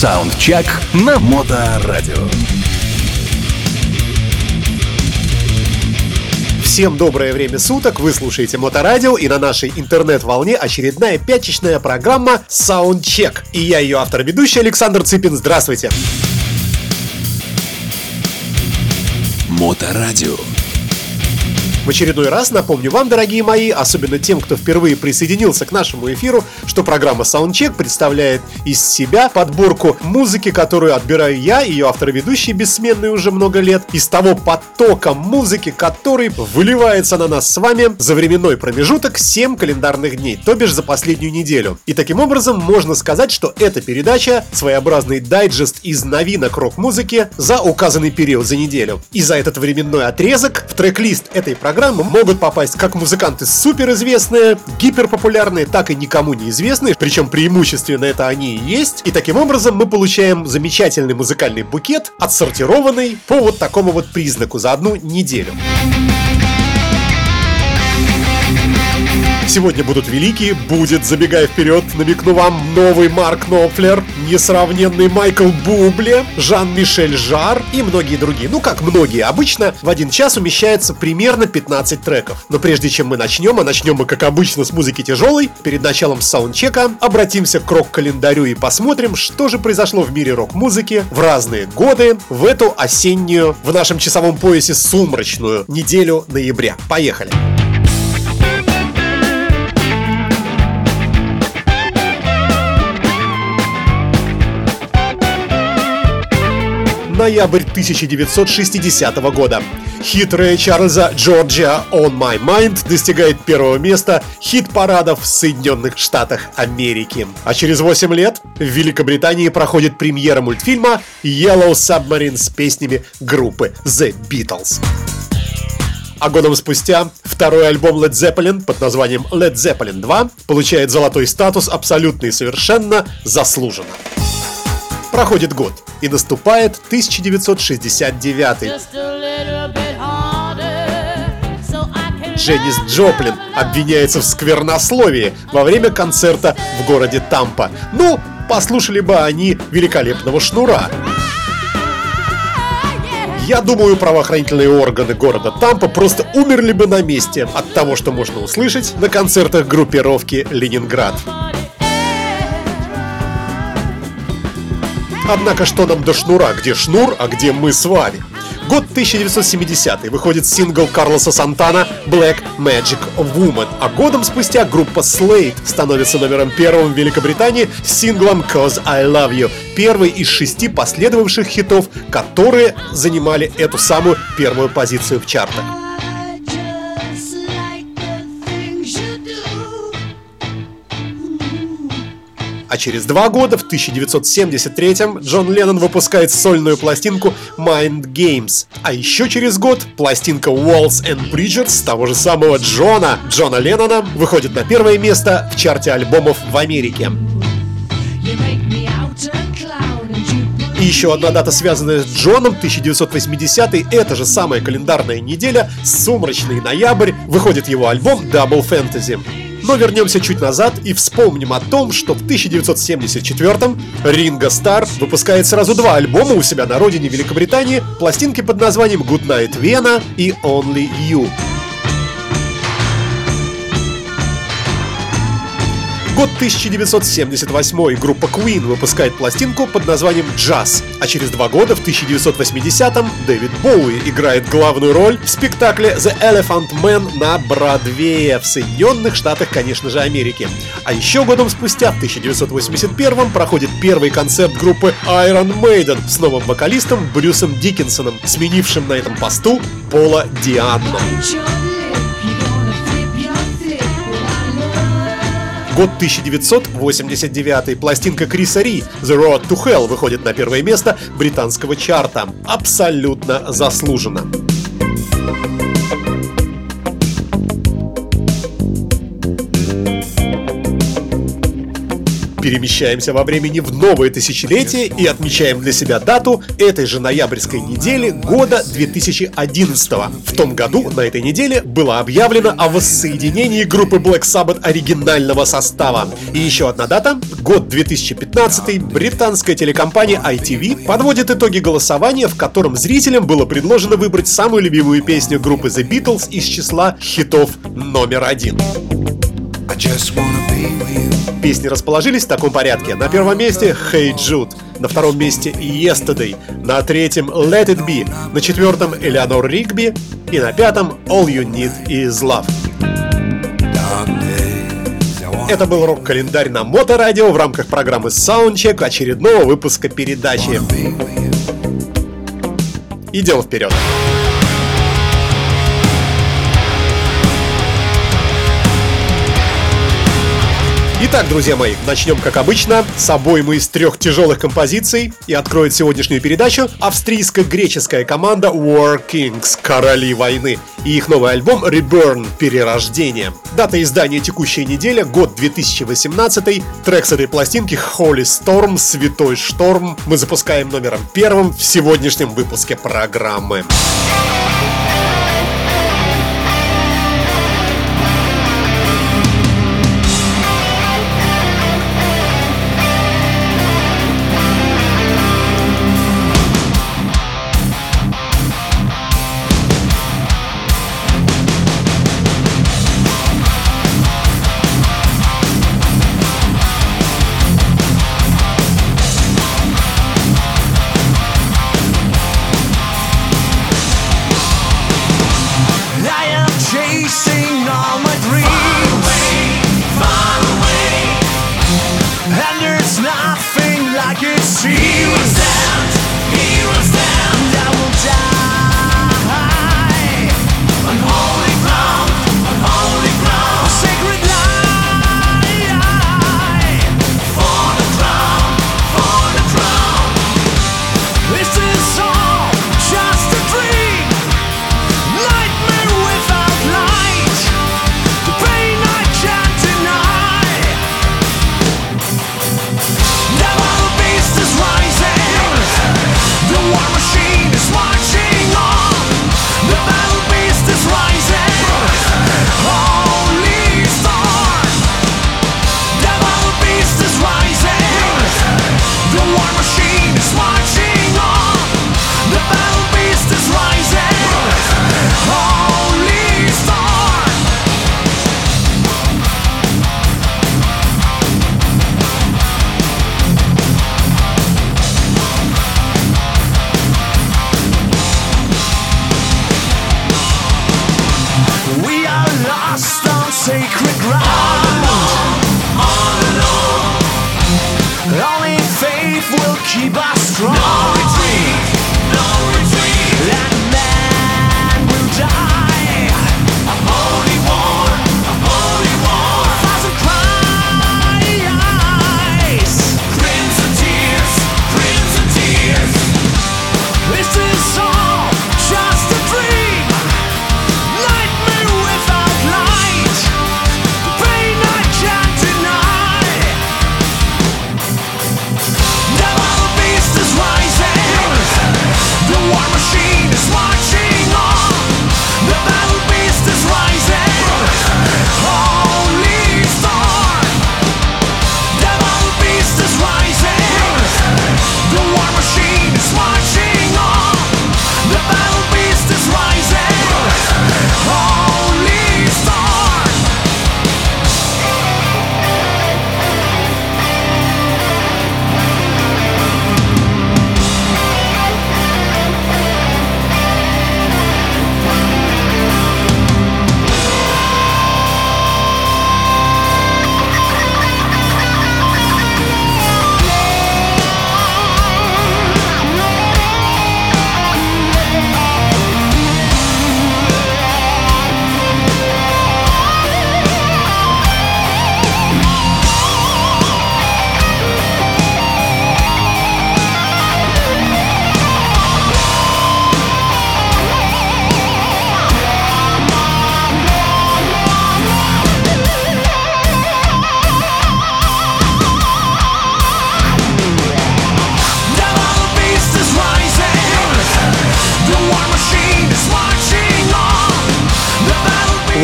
Саундчек на Моторадио. Всем доброе время суток, вы слушаете Моторадио и на нашей интернет-волне очередная пятничная программа Soundcheck. И я ее автор-ведущий Александр Цыпин. Здравствуйте! Моторадио. В очередной раз напомню вам, дорогие мои, особенно тем, кто впервые присоединился к нашему эфиру, что программа Soundcheck представляет из себя подборку музыки, которую отбираю я, ее автор-ведущий, бессменный уже много лет, из того потока музыки, который выливается на нас с вами за временной промежуток 7 календарных дней, то бишь за последнюю неделю. И таким образом можно сказать, что эта передача своеобразный дайджест из новинок рок-музыки за указанный период, за неделю. И за этот временной отрезок в трек-лист этой программы программы могут попасть как музыканты суперизвестные, гиперпопулярные, так и никому неизвестные, причем преимущественно это они и есть. И таким образом мы получаем замечательный музыкальный букет, отсортированный по вот такому вот признаку за одну неделю. Сегодня будут великие, будет, забегая вперед, намекну вам, новый Марк Нопфлер, несравненный Майкл Бубле, Жан-Мишель Жар и многие другие. Ну как многие, обычно в один час умещается примерно 15 треков. Но прежде чем мы начнем, а начнем мы как обычно с музыки тяжелой, перед началом саундчека обратимся к рок-календарю и посмотрим, что же произошло в мире рок-музыки в разные годы в эту осеннюю, в нашем часовом поясе сумрачную неделю ноября. Поехали! Ноябрь 1960 года. Хит Рэя Чарльза «Georgia on My Mind» достигает первого места хит-парадов в Соединенных Штатах Америки. А через 8 лет в Великобритании проходит премьера мультфильма Yellow Submarine с песнями группы The Beatles. А годом спустя второй альбом Led Zeppelin под названием Led Zeppelin 2 получает золотой статус абсолютно и совершенно заслуженно. Проходит год, и наступает 1969. Дженнис Джоплин обвиняется в сквернословии во время концерта в городе Тампа. Ну, послушали бы они великолепного шнура. Я думаю, правоохранительные органы города Тампа просто умерли бы на месте от того, что можно услышать на концертах группировки «Ленинград». Однако что нам до шнура? Где шнур, а где мы с вами? Год 1970 выходит сингл Карлоса Сантана Black Magic Woman, а годом спустя группа Slade становится номером первым в Великобритании с синглом Cause I Love You, первый из шести последовавших хитов, которые занимали эту самую первую позицию в чартах. А через два года, в 1973-м, Джон Леннон выпускает сольную пластинку Mind Games. А еще через год пластинка Walls and Bridges того же самого Джона, Джона Леннона, выходит на первое место в чарте альбомов в Америке. И еще одна дата, связанная с Джоном, 1980 это же самая календарная неделя, сумрачный ноябрь, выходит его альбом Double Fantasy. Но вернемся чуть назад и вспомним о том, что в 1974-м Ринго Стар выпускает сразу два альбома у себя на родине Великобритании, пластинки под названием Good Night Vienna и Only You. Год 1978 группа Queen выпускает пластинку под названием «Джаз», а через два года, в 1980-м, Дэвид Боуи играет главную роль в спектакле «The Elephant Man» на Бродвее в Соединенных Штатах, конечно же, Америки. А еще годом спустя, в 1981-м, проходит первый концерт группы Iron Maiden с новым вокалистом Брюсом Диккенсоном, сменившим на этом посту Пола Дианно. Год 1989. Пластинка Криса Ри «The Road to Hell» выходит на первое место британского чарта. Абсолютно заслуженно. Перемещаемся во времени в новое тысячелетие и отмечаем для себя дату этой же ноябрьской недели года 2011. В том году на этой неделе было объявлено о воссоединении группы Black Sabbath оригинального состава. И еще одна дата, год 2015, британская телекомпания ITV подводит итоги голосования, в котором зрителям было предложено выбрать самую любимую песню группы The Beatles из числа хитов номер один. Песни расположились в таком порядке. На первом месте Hey Jude, на втором месте Yesterday, на третьем Let It Be, на четвертом Eleanor Rigby и на пятом All You Need Is Love. Это был рок-календарь на Моторадио в рамках программы Soundcheck очередного выпуска передачи. Идем вперед. Итак, друзья мои, начнем как обычно с обоим из трех тяжелых композиций и откроет сегодняшнюю передачу австрийско-греческая команда War Kings Короли войны и их новый альбом Reborn Перерождение. Дата издания текущей неделя год 2018, трек с этой пластинки Holy Storm Святой Шторм мы запускаем номером первым в сегодняшнем выпуске программы.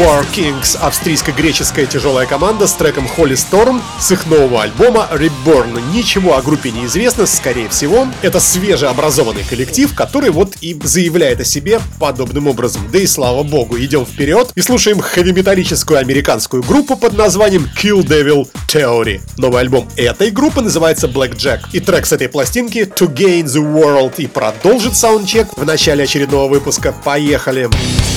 War Kings, австрийско-греческая тяжелая команда с треком Holy Storm с их нового альбома Reborn. Ничего о группе не известно, скорее всего, это свежеобразованный коллектив, который вот и заявляет о себе подобным образом. Да и слава богу, идем вперед и слушаем хэви-металлическую американскую группу под названием Kill Devil Theory. Новый альбом этой группы называется Blackjack. И трек с этой пластинки To Gain the World и продолжит саундчек в начале очередного выпуска. Поехали! Поехали!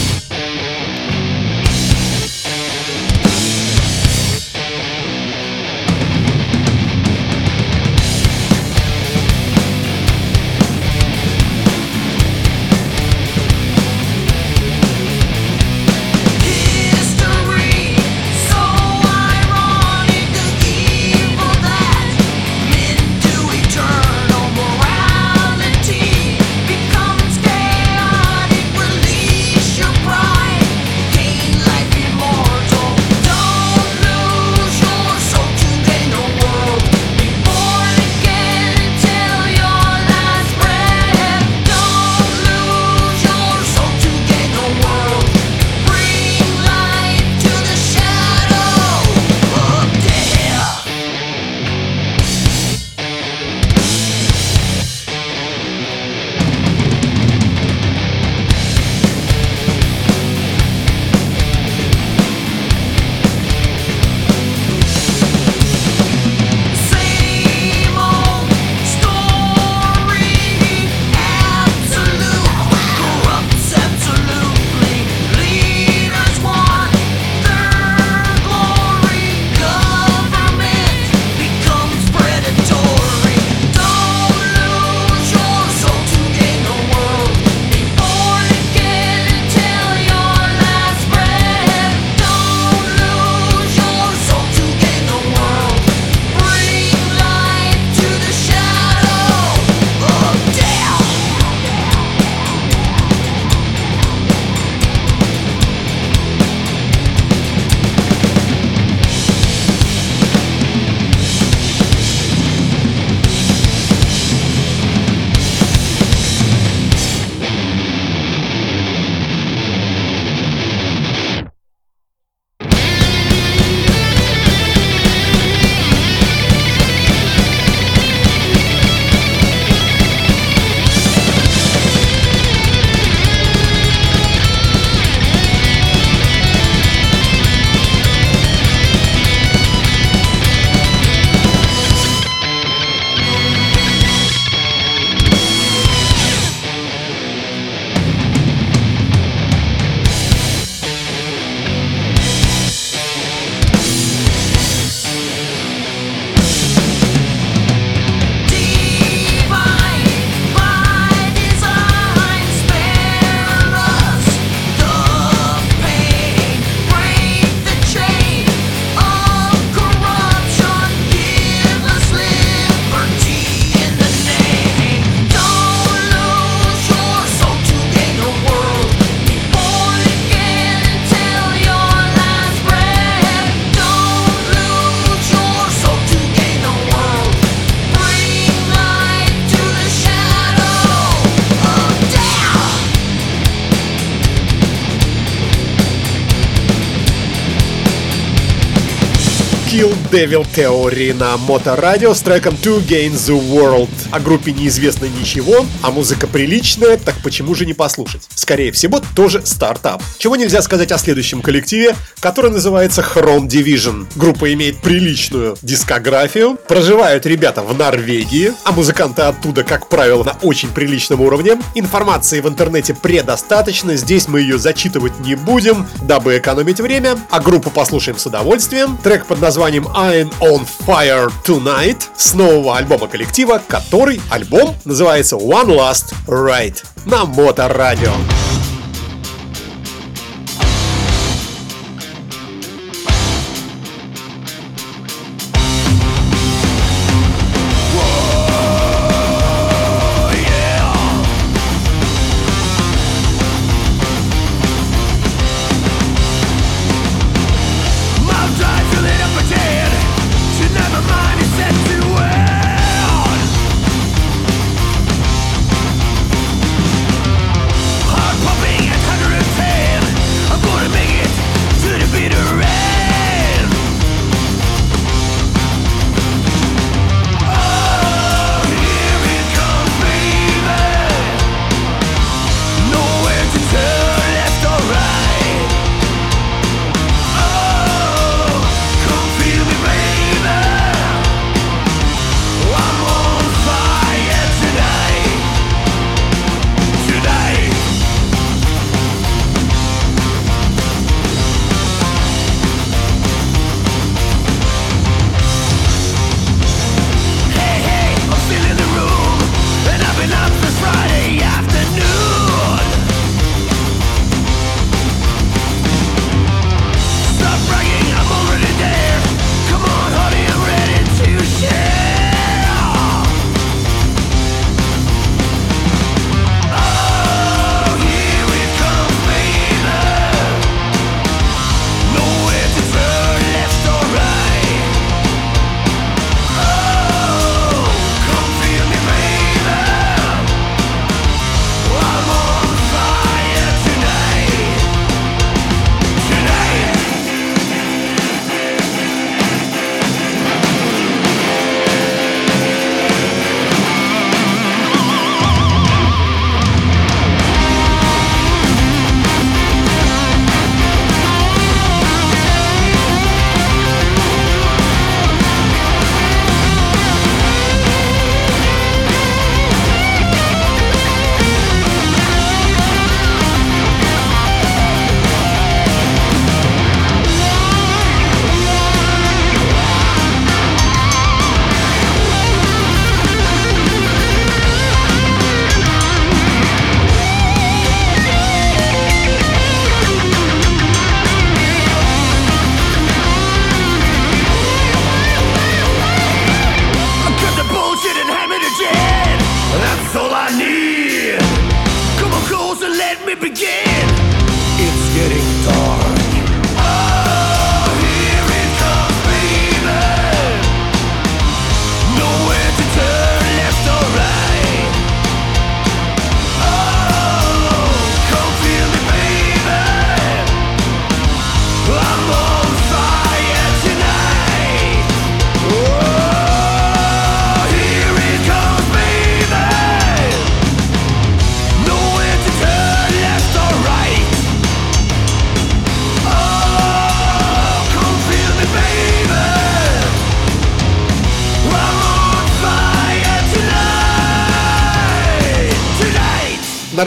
Devil Theory на Моторадио с треком To Gain the World. О группе неизвестно ничего, а музыка приличная, так почему же не послушать? Скорее всего, тоже стартап. Чего нельзя сказать о следующем коллективе, который называется Chrome Division. Группа имеет приличную дискографию, проживают ребята в Норвегии, а музыканты оттуда, как правило, на очень приличном уровне. Информации в интернете предостаточно, здесь мы ее зачитывать не будем, дабы экономить время, а группу послушаем с удовольствием. Трек под названием I'm on Fire Tonight с нового альбома коллектива, который альбом называется One Last Ride на Моторадио. радио.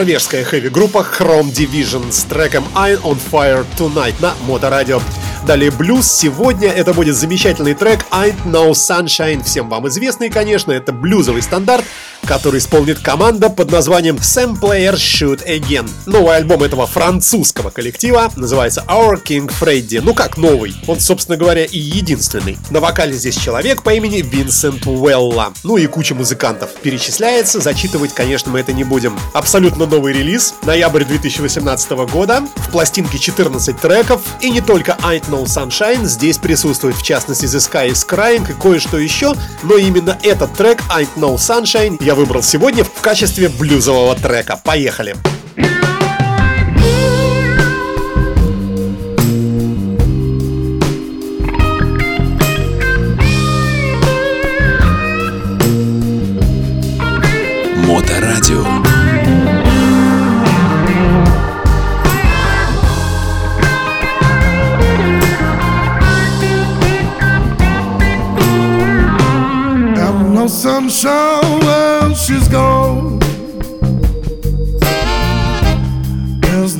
Норвежская хэви-группа Chrome Division с треком I'm on Fire Tonight на Моторадио. Далее блюз. Сегодня это будет замечательный трек Ain't No Sunshine. Всем вам известный, конечно, это блюзовый стандарт, который исполнит команда под названием Sam Player Shoot Again. Новый альбом этого французского коллектива называется Our King Freddy. Ну как новый? Он, собственно говоря, и единственный. На вокале здесь человек по имени Винсент Уэлла. Ну и куча музыкантов. Перечисляется, зачитывать, конечно, мы это не будем. Абсолютно новый релиз, ноябрь 2018 года. В пластинке 14 треков. И не только Ain't No Sunshine здесь присутствует, в частности, The Sky is Crying и кое-что еще. Но именно этот трек Ain't No Sunshine я выбрал сегодня в качестве блюзового трека. Поехали! Моторадио. No sunshine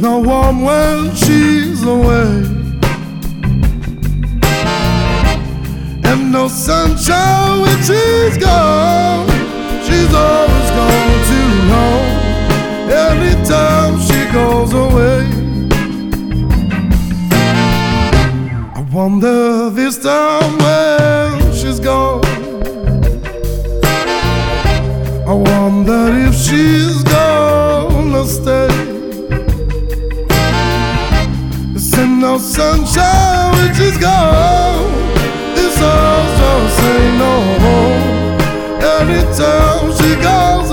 no warm when she's away. And no sunshine when she's gone. She's always gone too long. Anytime she goes away. I wonder this time no sunshine when she's gone. This house don't say no home. Anytime she goes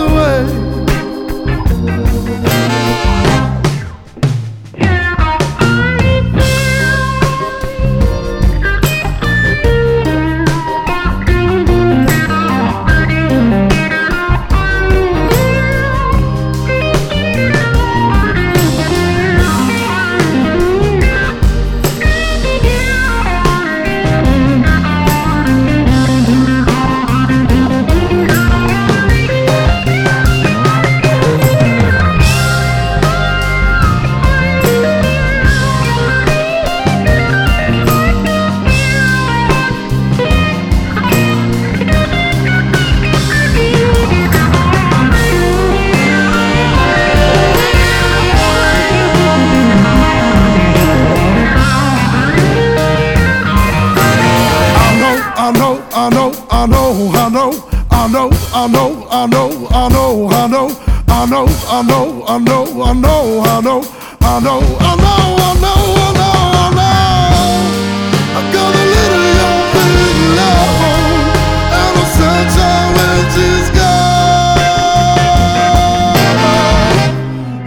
I know, I know, I know, I know, I know, I know, I know, I know, I know. I got a little young baby love and the sunshine when she's gone,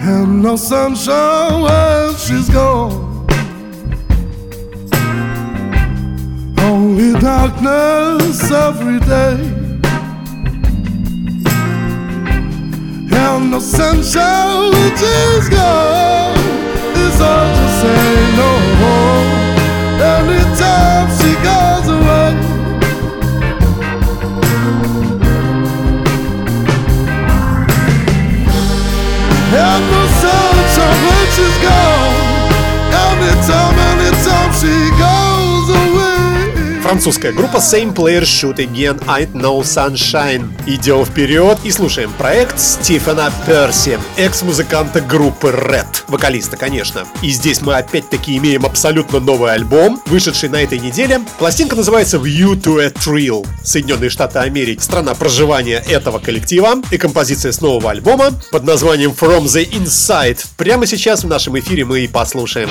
and no sunshine when she's gone. Only darkness every day. And no sunshine which is gone. It's hard to say no more. Anytime she goes away. And no sunshine when she's gone. Anytime, anytime французская группа Same Player Shoot Again I No Sunshine. Идем вперед и слушаем проект Стивена Перси, экс-музыканта группы Red, вокалиста, конечно. И здесь мы опять-таки имеем абсолютно новый альбом, вышедший на этой неделе. Пластинка называется View to a Thrill. Соединенные Штаты Америки, страна проживания этого коллектива и композиция с нового альбома под названием From the Inside. Прямо сейчас в нашем эфире мы и послушаем.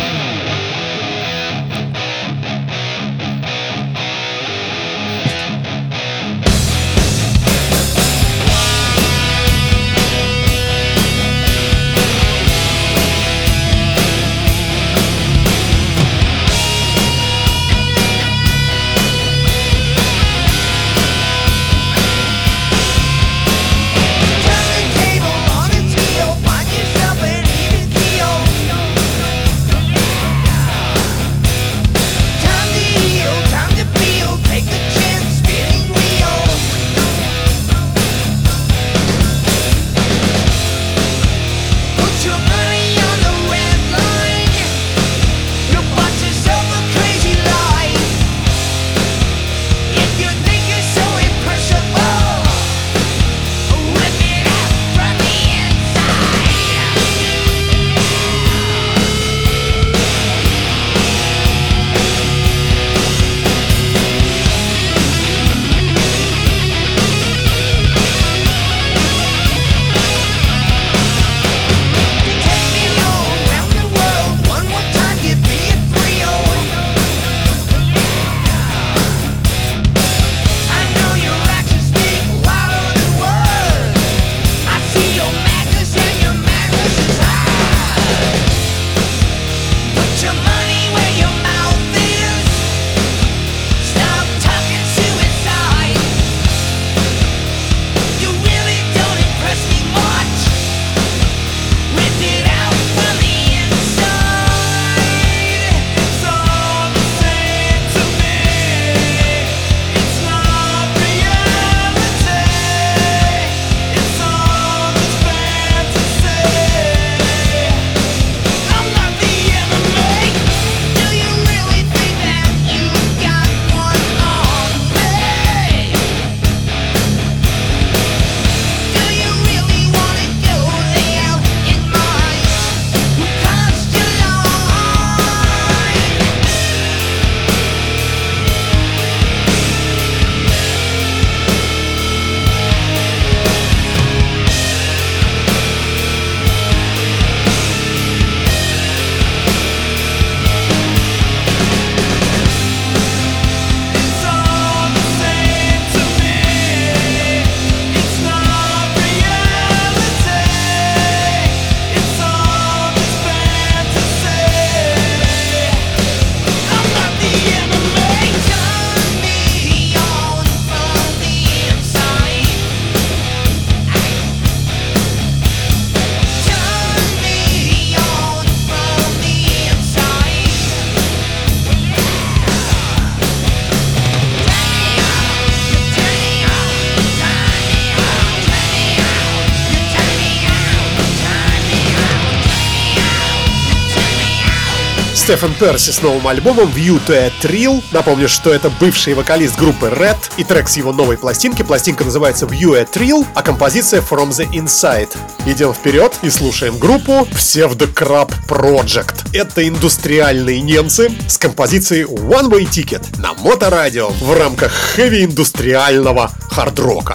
Стефан Перси с новым альбомом View to a Thrill. Напомню, что это бывший вокалист группы Red и трек с его новой пластинки. Пластинка называется View a Thrill, а композиция From the Inside. Идем вперед и слушаем группу Pseudo Crab Project. Это индустриальные немцы с композицией One Way Ticket на Моторадио в рамках хэви-индустриального хард-рока.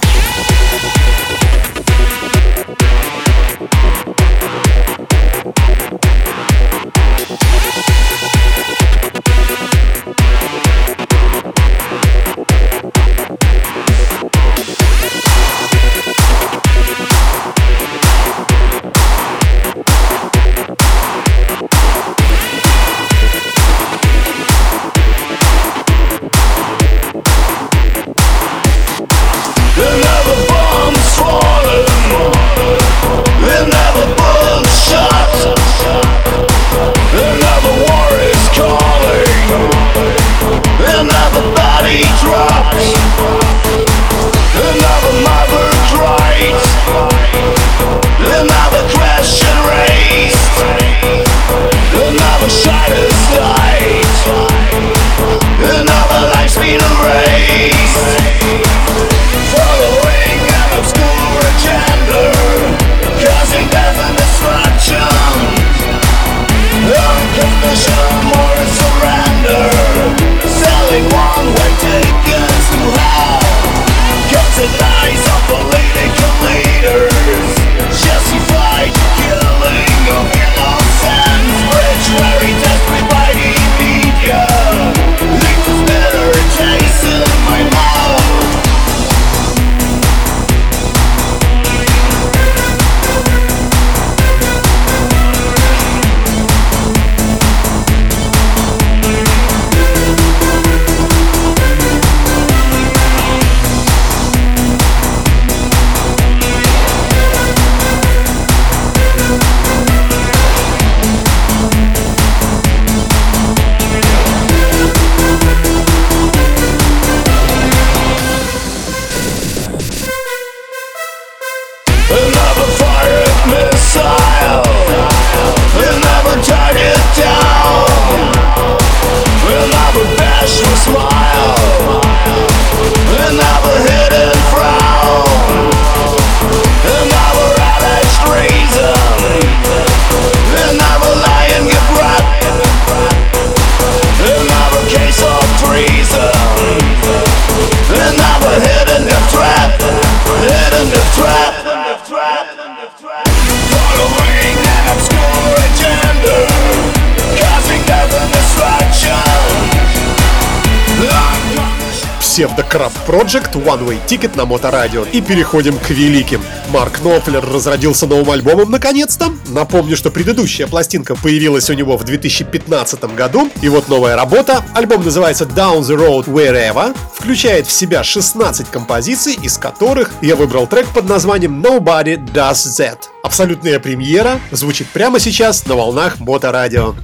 One Way на Моторадио. И переходим к великим. Марк Knopfler разродился новым альбомом наконец-то. Напомню, что предыдущая пластинка появилась у него в 2015 году. И вот новая работа. Альбом называется Down the Road Wherever. Включает в себя 16 композиций, из которых я выбрал трек под названием Nobody Does That. Абсолютная премьера звучит прямо сейчас на волнах Моторадио.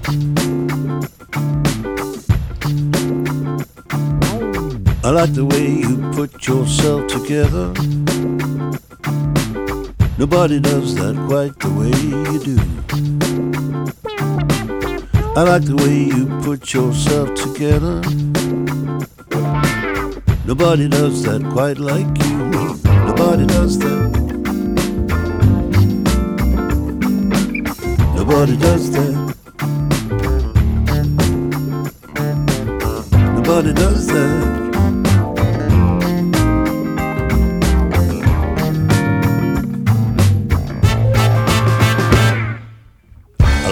I like the way you put yourself together. Nobody does that quite the way you do. I like the way you put yourself together. Nobody does that quite like you. Nobody does that. Nobody does that. Nobody does that.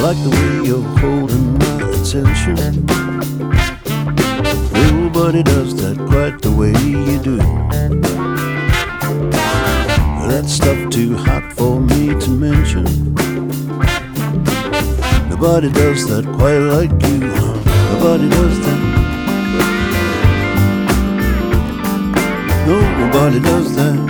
Like the way you're holding my attention. Nobody does that quite the way you do. That stuff too hot for me to mention. Nobody does that quite like you. Nobody does that. Nobody does that.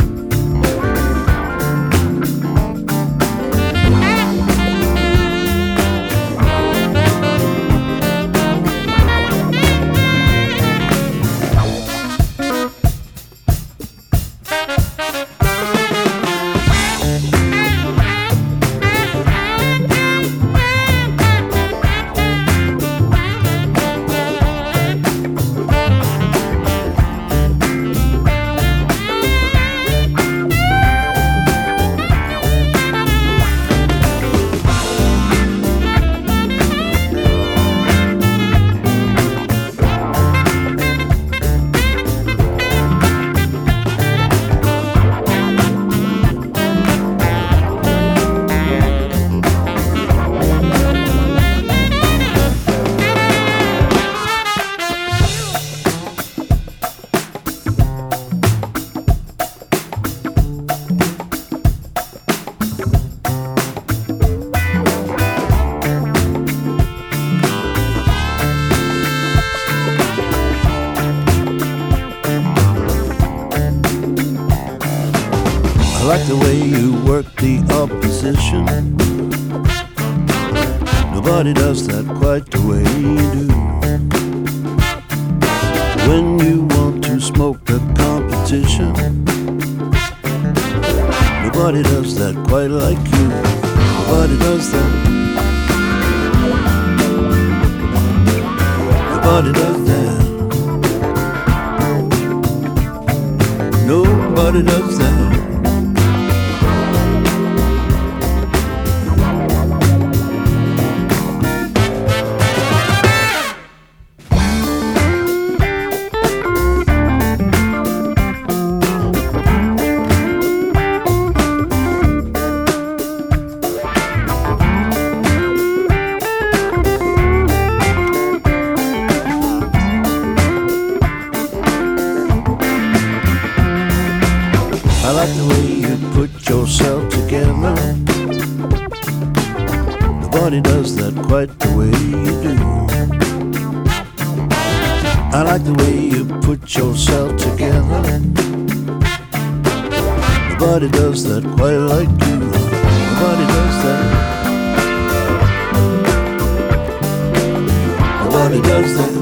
loves.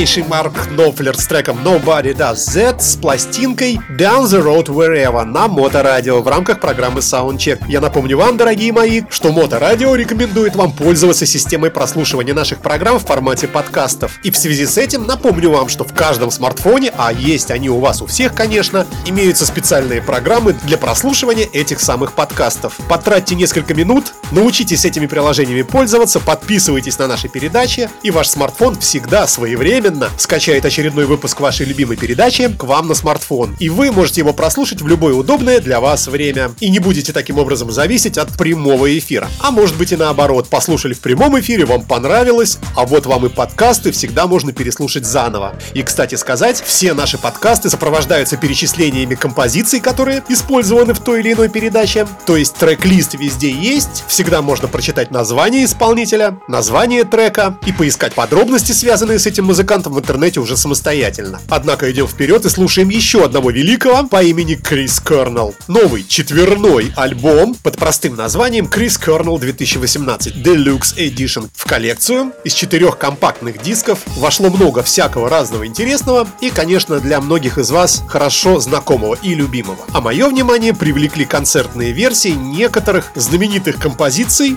Новейший Марк Knopfler с треком Nobody Does That с пластинкой Down the Road Wherever на Моторадио в рамках программы Soundcheck. Я напомню вам, дорогие мои, что Моторадио рекомендует вам пользоваться системой прослушивания наших программ в формате подкастов. И в связи с этим напомню вам, что в каждом смартфоне, а есть они у вас у всех, конечно, имеются специальные программы для прослушивания этих самых подкастов. Потратьте несколько минут, научитесь этими приложениями пользоваться, подписывайтесь на наши передачи, и ваш смартфон всегда своевременно скачает очередной выпуск вашей любимой передачи к вам на смартфон. И вы можете его прослушать в любое удобное для вас время. И не будете таким образом зависеть от прямого эфира. А может быть и наоборот, послушали в прямом эфире, вам понравилось, а вот вам и подкасты всегда можно переслушать заново. И, кстати сказать, все наши подкасты сопровождаются перечислениями композиций, которые использованы в той или иной передаче. То есть трек-лист везде есть, всегда можно прочитать название исполнителя, название трека и поискать подробности, связанные с этим музыкантом в интернете уже самостоятельно. Однако идем вперед и слушаем еще одного великого по имени Крис Кернелл. Новый четверной альбом под простым названием Крис Кернелл 2018 Deluxe Edition. В коллекцию из четырех компактных дисков вошло много всякого разного интересного и, конечно, для многих из вас хорошо знакомого и любимого. А мое внимание привлекли концертные версии некоторых знаменитых композиций,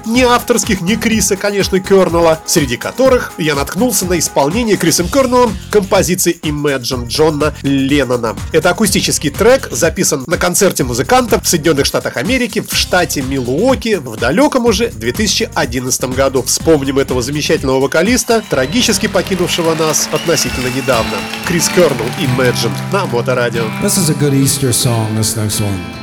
не авторских, не Криса, конечно, Кернелла, среди которых я наткнулся на исполнение Крисом Кернеллом композиции Imagine Джона Леннона. Это акустический трек, записан на концерте музыкантов в Соединенных Штатах Америки в штате Милуоки в далеком уже 2011 году. Вспомним этого замечательного вокалиста, трагически покинувшего нас относительно недавно. Крис Кернелл Imagine на Моторадио. This is a good Easter song, this next one.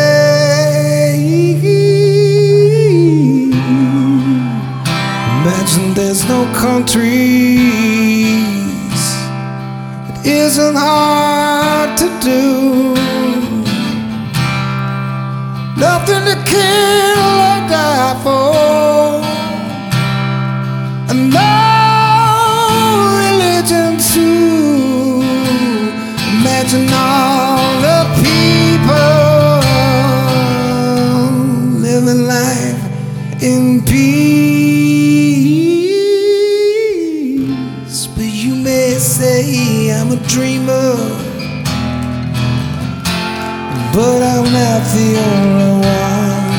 Imagine there's no countries. It isn't hard to do. Nothing to kill or die for. The only one.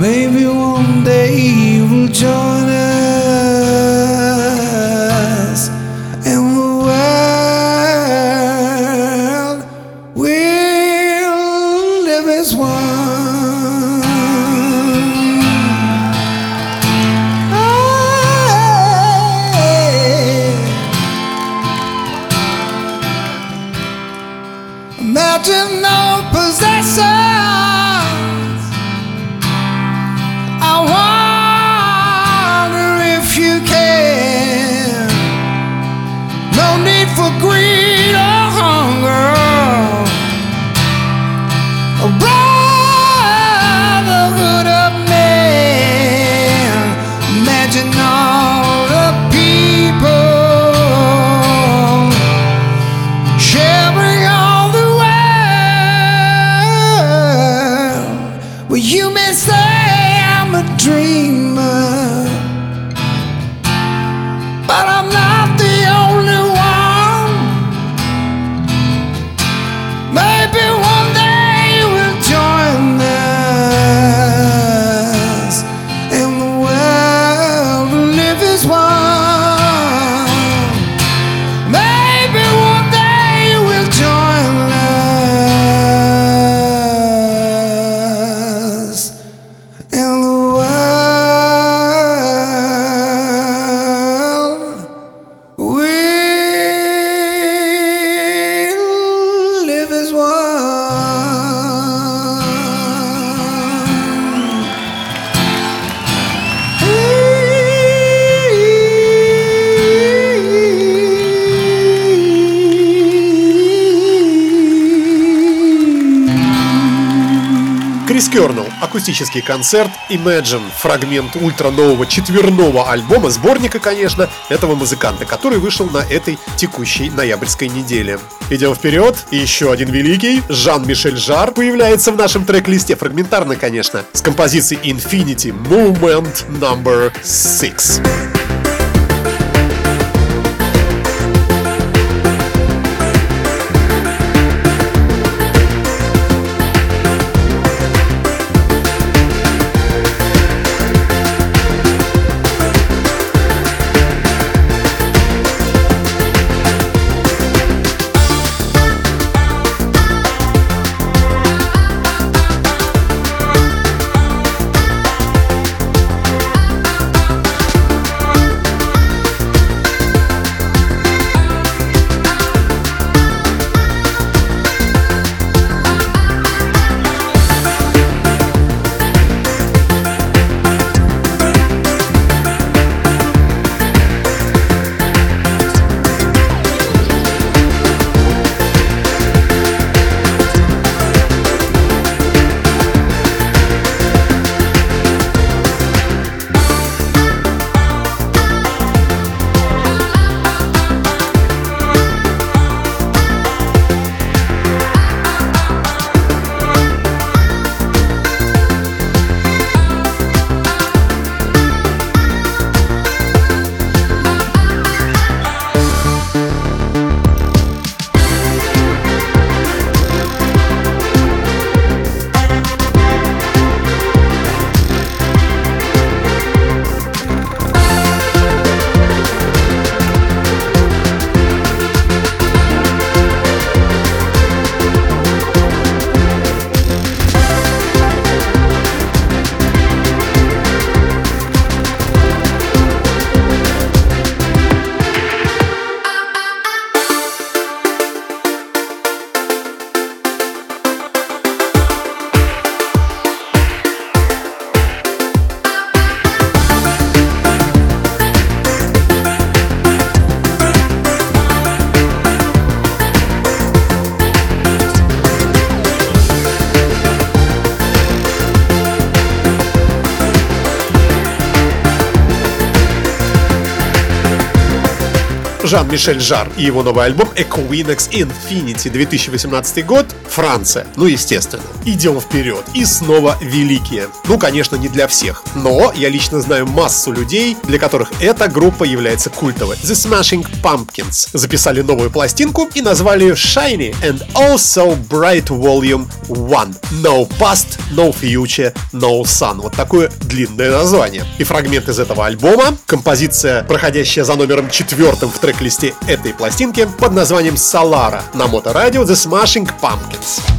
Maybe one day you will join Крис Кернел, акустический концерт Imagine, фрагмент ультра нового четверного альбома, сборника, конечно, этого музыканта, который вышел на этой текущей ноябрьской неделе. Идем вперед, еще один великий, Жан-Мишель Жар, появляется в нашем трек-листе, фрагментарно, конечно, с композицией Infinity Movement Number 6. Жан-Мишель Жар и его новый альбом Equinox Infinity 2018 год, Франция. Ну, естественно. Идем вперед. И снова великие. Ну, конечно, не для всех. Но я лично знаю массу людей, для которых эта группа является культовой. The Smashing Pumpkins записали новую пластинку и назвали ее Shiny and Also Bright Volume 1. No Past, No Future, No Sun. Вот такое длинное название. И фрагмент из этого альбома, композиция, проходящая за номером четвертым в трек-листе этой пластинки под названием Solara на моторадио The Smashing Pumpkins.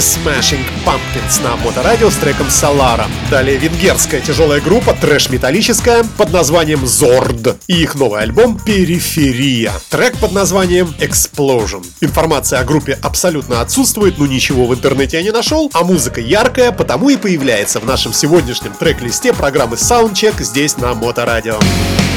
The Smashing Pumpkins на моторадио с треком Solara. Далее венгерская тяжелая группа, трэш-металлическая, под названием Zord. И их новый альбом Периферия. Трек под названием Explosion. Информация о группе абсолютно отсутствует, но ничего в интернете я не нашел, а музыка яркая, потому и появляется в нашем сегодняшнем трек-листе программы Soundcheck здесь на Моторадио. Long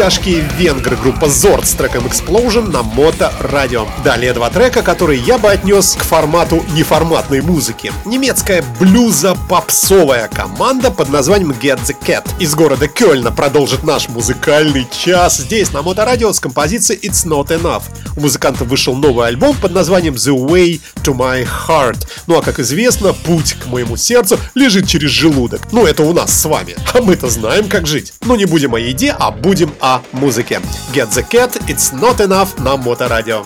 тяжкие венгры группа Zord с треком Explosion на Мото Радио. Далее два трека, которые я бы отнес к формату неформатной музыки. Немецкая блюза-попсовая команда под названием Get the Cat из города Кёльна продолжит наш музыкальный час здесь на Мото Радио с композицией It's Not Enough. У музыкантов вышел новый альбом под названием The Way to My Heart. Ну а как известно, путь к моему сердцу лежит через желудок. Ну это у нас с вами. А мы-то знаем, как жить. Но не будем о еде, а будем о музыке. Get the Cat, It's Not Enough на Моторадио.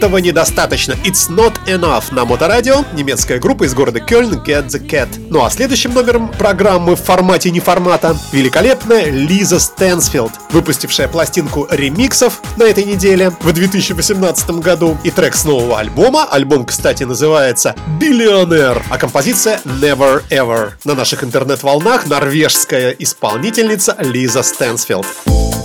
Этого недостаточно. It's not enough на Моторадио. Немецкая группа из города Кёльн Get the Cat. Ну а следующим номером программы в формате не формата великолепная Лиза Стэнсфилд, выпустившая пластинку ремиксов на этой неделе в 2018 году и трек с нового альбома. Альбом, кстати, называется «Биллионер», а композиция «Never Ever». На наших интернет-волнах норвежская исполнительница Лиза Стэнсфилд. If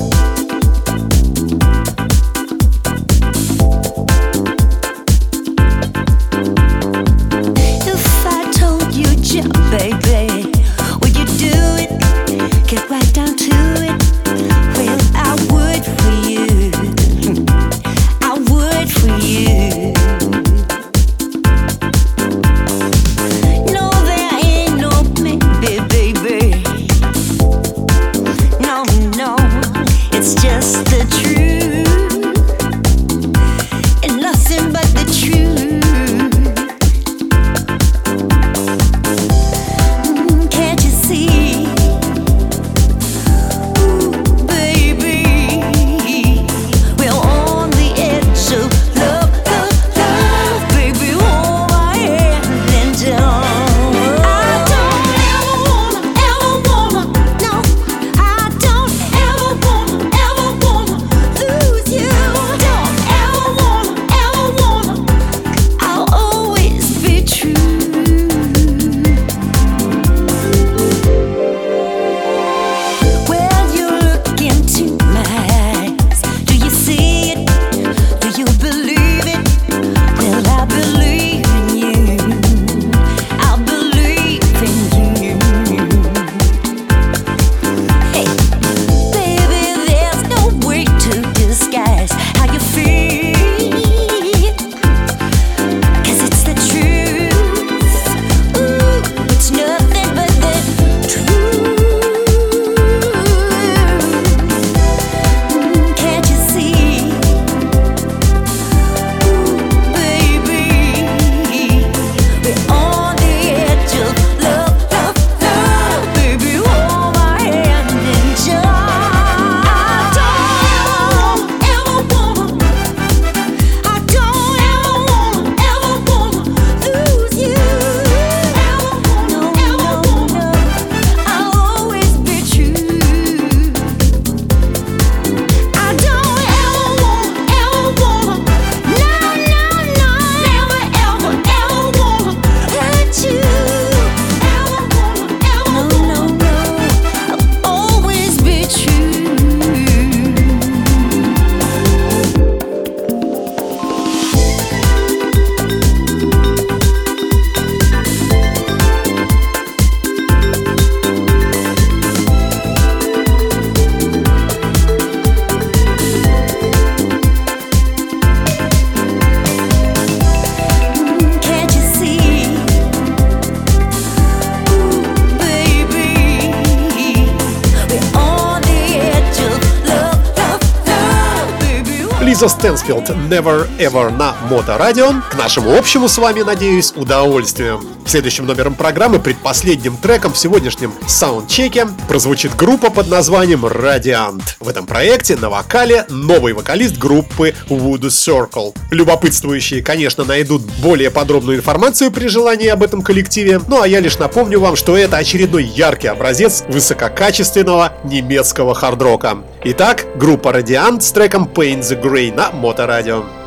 Лиза Стэнсфилд Never Ever на Моторадио. К нашему общему с вами, надеюсь, удовольствию. Следующим номером программы, предпоследним треком в сегодняшнем саундчеке прозвучит группа под названием Radiant. В этом проекте на вокале новый вокалист группы Voodoo Circle. Любопытствующие, конечно, найдут более подробную информацию при желании об этом коллективе, ну а я лишь напомню вам, что это очередной яркий образец высококачественного немецкого хардрока. Итак, группа Radiant с треком Paint the Grey на Моторадио.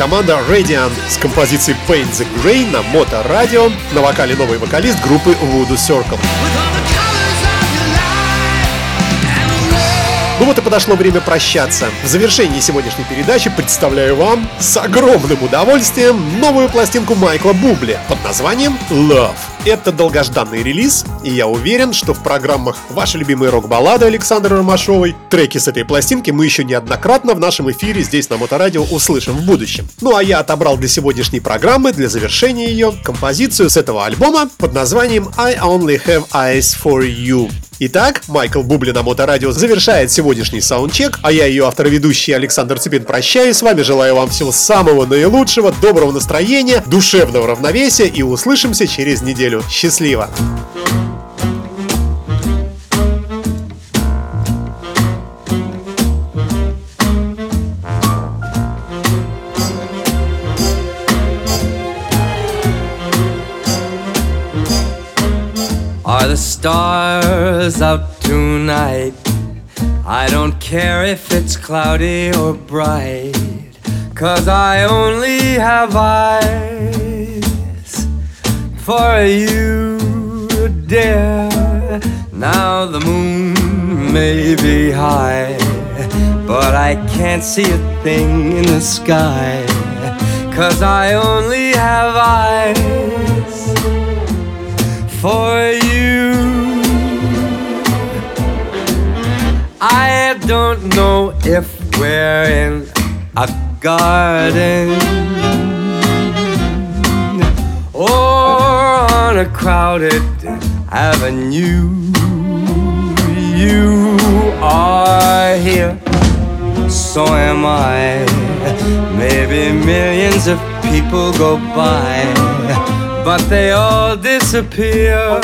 Команда Radiant с композицией Paint the Grey на моторадио на вокале новый вокалист группы Voodoo Circle. Ну вот и подошло время прощаться. В завершении сегодняшней передачи представляю вам с огромным удовольствием новую пластинку Майкла Бубли под названием Love. Это долгожданный релиз, и я уверен, что в программах «Ваши любимые рок-баллады» Александры Ромашовой треки с этой пластинки мы еще неоднократно в нашем эфире здесь на Моторадио услышим в будущем. Ну а я отобрал для сегодняшней программы, для завершения ее, композицию с этого альбома под названием I Only Have Eyes For You. Итак, Майкл Бубли на Моторадио завершает сегодняшний саундчек, а я ее автор и ведущий Александр Цыпин прощаюсь с вами, желаю вам всего самого наилучшего, доброго настроения, душевного равновесия и услышимся через неделю. Счастливо! Are the stars out tonight? I don't care if it's cloudy or bright, cause I only have eyes for you, dear. Now the moon may be high, but I can't see a thing in the sky, cause I only have eyes for you. Don't know if we're in a garden or on a crowded avenue. You are here, so am I. Maybe millions of people go by, but they all disappear